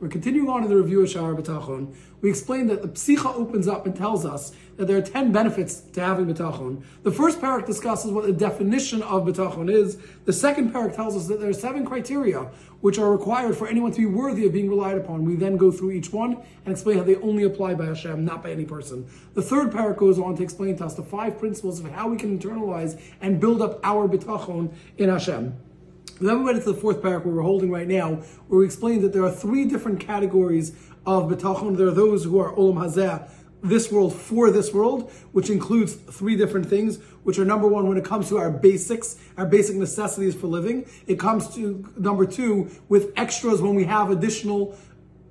We're continuing on in the review of Sha'ar B'tachon. We explained that the Psicha opens up and tells us that there are 10 benefits to having B'tachon. The first parak discusses what the definition of B'tachon is. The second parak tells us that there are seven criteria which are required for anyone to be worthy of being relied upon. We then go through each one and explain how they only apply by Hashem, not by any person. The third parak goes on to explain to us the five principles of how we can internalize and build up our B'tachon in Hashem. Then we went into the fourth paragraph where we're holding right now, where we explained that there are three different categories of betachon. There are those who are olam hazeh, this world for this world, which includes three different things, which are number one when it comes to our basics, our basic necessities for living. It comes to number two with extras when we have additional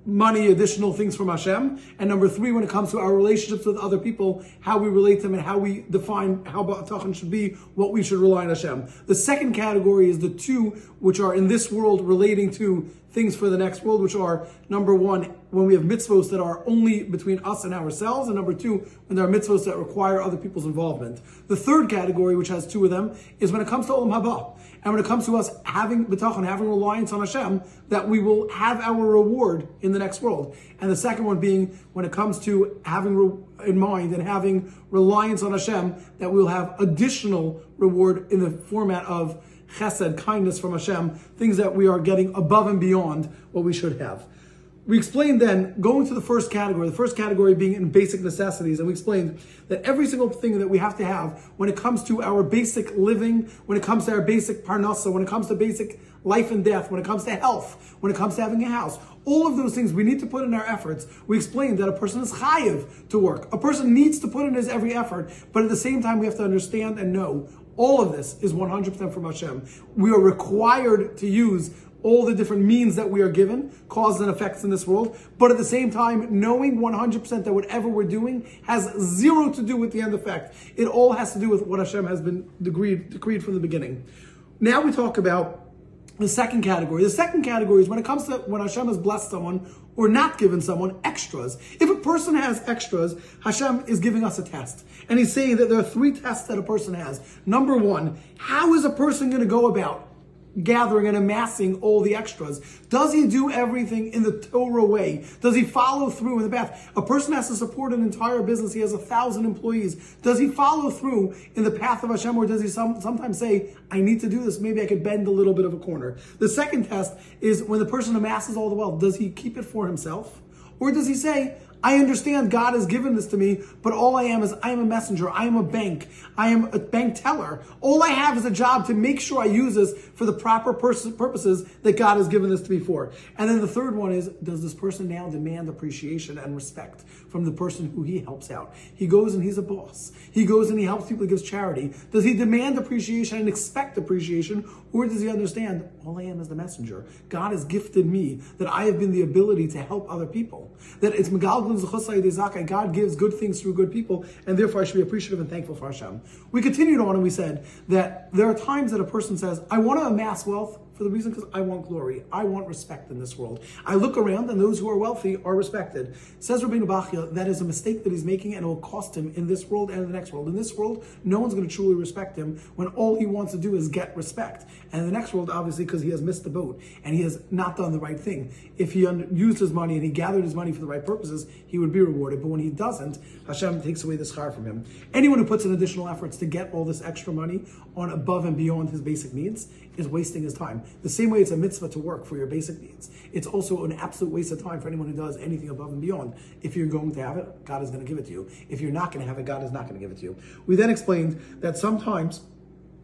money, additional things from Hashem. And number three, when it comes to our relationships with other people, how we relate to them and how we define how B'tachon should be, what we should rely on Hashem. The second category is the two which are in this world relating to things for the next world, which are number one, when we have mitzvos that are only between us and ourselves, and number two, when there are mitzvos that require other people's involvement. The third category, which has two of them, is when it comes to Olam Haba. And when it comes to us having betachon, having reliance on Hashem, that we will have our reward in the next world. And the second one being when it comes to having re- in mind and having reliance on Hashem, that we will have additional reward in the format of chesed, kindness from Hashem, things that we are getting above and beyond what we should have. We explained then, going to the first category, the first category being in basic necessities, and we explained that every single thing that we have to have when it comes to our basic living, when it comes to our basic parnasa, when it comes to basic life and death, when it comes to health, when it comes to having a house, all of those things we need to put in our efforts. We explained that a person is chayiv to work. A person needs to put in his every effort, but at the same time we have to understand and know all of this is 100% from Hashem. We are required to use all the different means that we are given, causes and effects in this world, but at the same time, knowing 100% that whatever we're doing has zero to do with the end effect. It all has to do with what Hashem has been decreed, decreed from the beginning. Now we talk about the second category. The second category is when it comes to when Hashem has blessed someone or not given someone extras. If a person has extras, Hashem is giving us a test. And he's saying that there are three tests that a person has. Number one, how is a person going to go about gathering and amassing all the extras? Does he do everything in the Torah way? Does he follow through in the path? A person has to support an entire business. He has a thousand employees. Does he follow through in the path of Hashem or does he some, sometimes say, I need to do this. Maybe I could bend a little bit of a corner. The second test is when the person amasses all the wealth, does he keep it for himself? Or does he say, I understand God has given this to me, but all I am is I am a messenger. I am a bank. I am a bank teller. All I have is a job to make sure I use this for the proper pers- purposes that God has given this to me for. And then the third one is, does this person now demand appreciation and respect from the person who he helps out? He goes and he's a boss. He goes and he helps people, he gives charity. Does he demand appreciation and expect appreciation? Or does he understand, all I am is the messenger? God has gifted me that I have been the ability to help other people. That it's Megal God gives good things through good people, and therefore I should be appreciative and thankful for Hashem. We continued on and we said that there are times that a person says, I want to amass wealth, for the reason because I want glory. I want respect in this world. I look around and those who are wealthy are respected. Says Rabbeinu Bachya, that is a mistake that he's making and it will cost him in this world and in the next world. In this world, no one's going to truly respect him when all he wants to do is get respect. And the next world, obviously, because he has missed the boat and he has not done the right thing. If he un- used his money and he gathered his money for the right purposes, he would be rewarded. But when he doesn't, Hashem takes away the schar from him. Anyone who puts in additional efforts to get all this extra money on above and beyond his basic needs is wasting his time. The same way it's a mitzvah to work for your basic needs, it's also an absolute waste of time for anyone who does anything above and beyond. If you're going to have it, God is going to give it to you. If you're not going to have it, God is not going to give it to you. We then explained that sometimes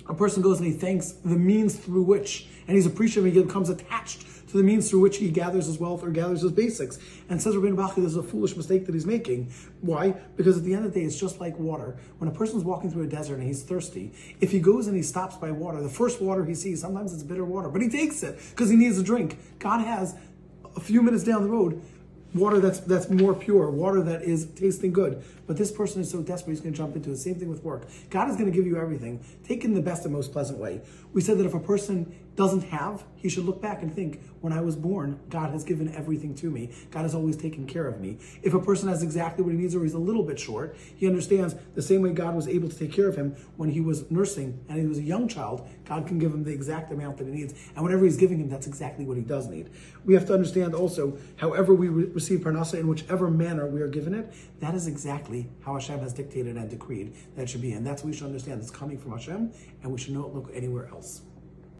a person goes and he thanks the means through which, and he's appreciative, he becomes attached to the means through which he gathers his wealth or gathers his basics. And says Rabbi Bachya, this is a foolish mistake that he's making. Why? Because at the end of the day, it's just like water. When a person's walking through a desert and he's thirsty, if he goes and he stops by water, the first water he sees, sometimes it's bitter water, but he takes it because he needs a drink. God has a few minutes down the road water that's that's more pure, water that is tasting good. But this person is so desperate, he's going to jump into it. Same thing with work. God is going to give you everything. Take in the best and most pleasant way. We said that if a person doesn't have, he should look back and think, when I was born, God has given everything to me. God has always taken care of me. If a person has exactly what he needs or he's a little bit short, he understands the same way God was able to take care of him when he was nursing and he was a young child, God can give him the exact amount that he needs. And whatever he's giving him, that's exactly what he does need. We have to understand also, however we re- receive parnasa, in whichever manner we are given it, that is exactly how Hashem has dictated and decreed that should be. And that's what we should understand. It's coming from Hashem, and we should not look anywhere else.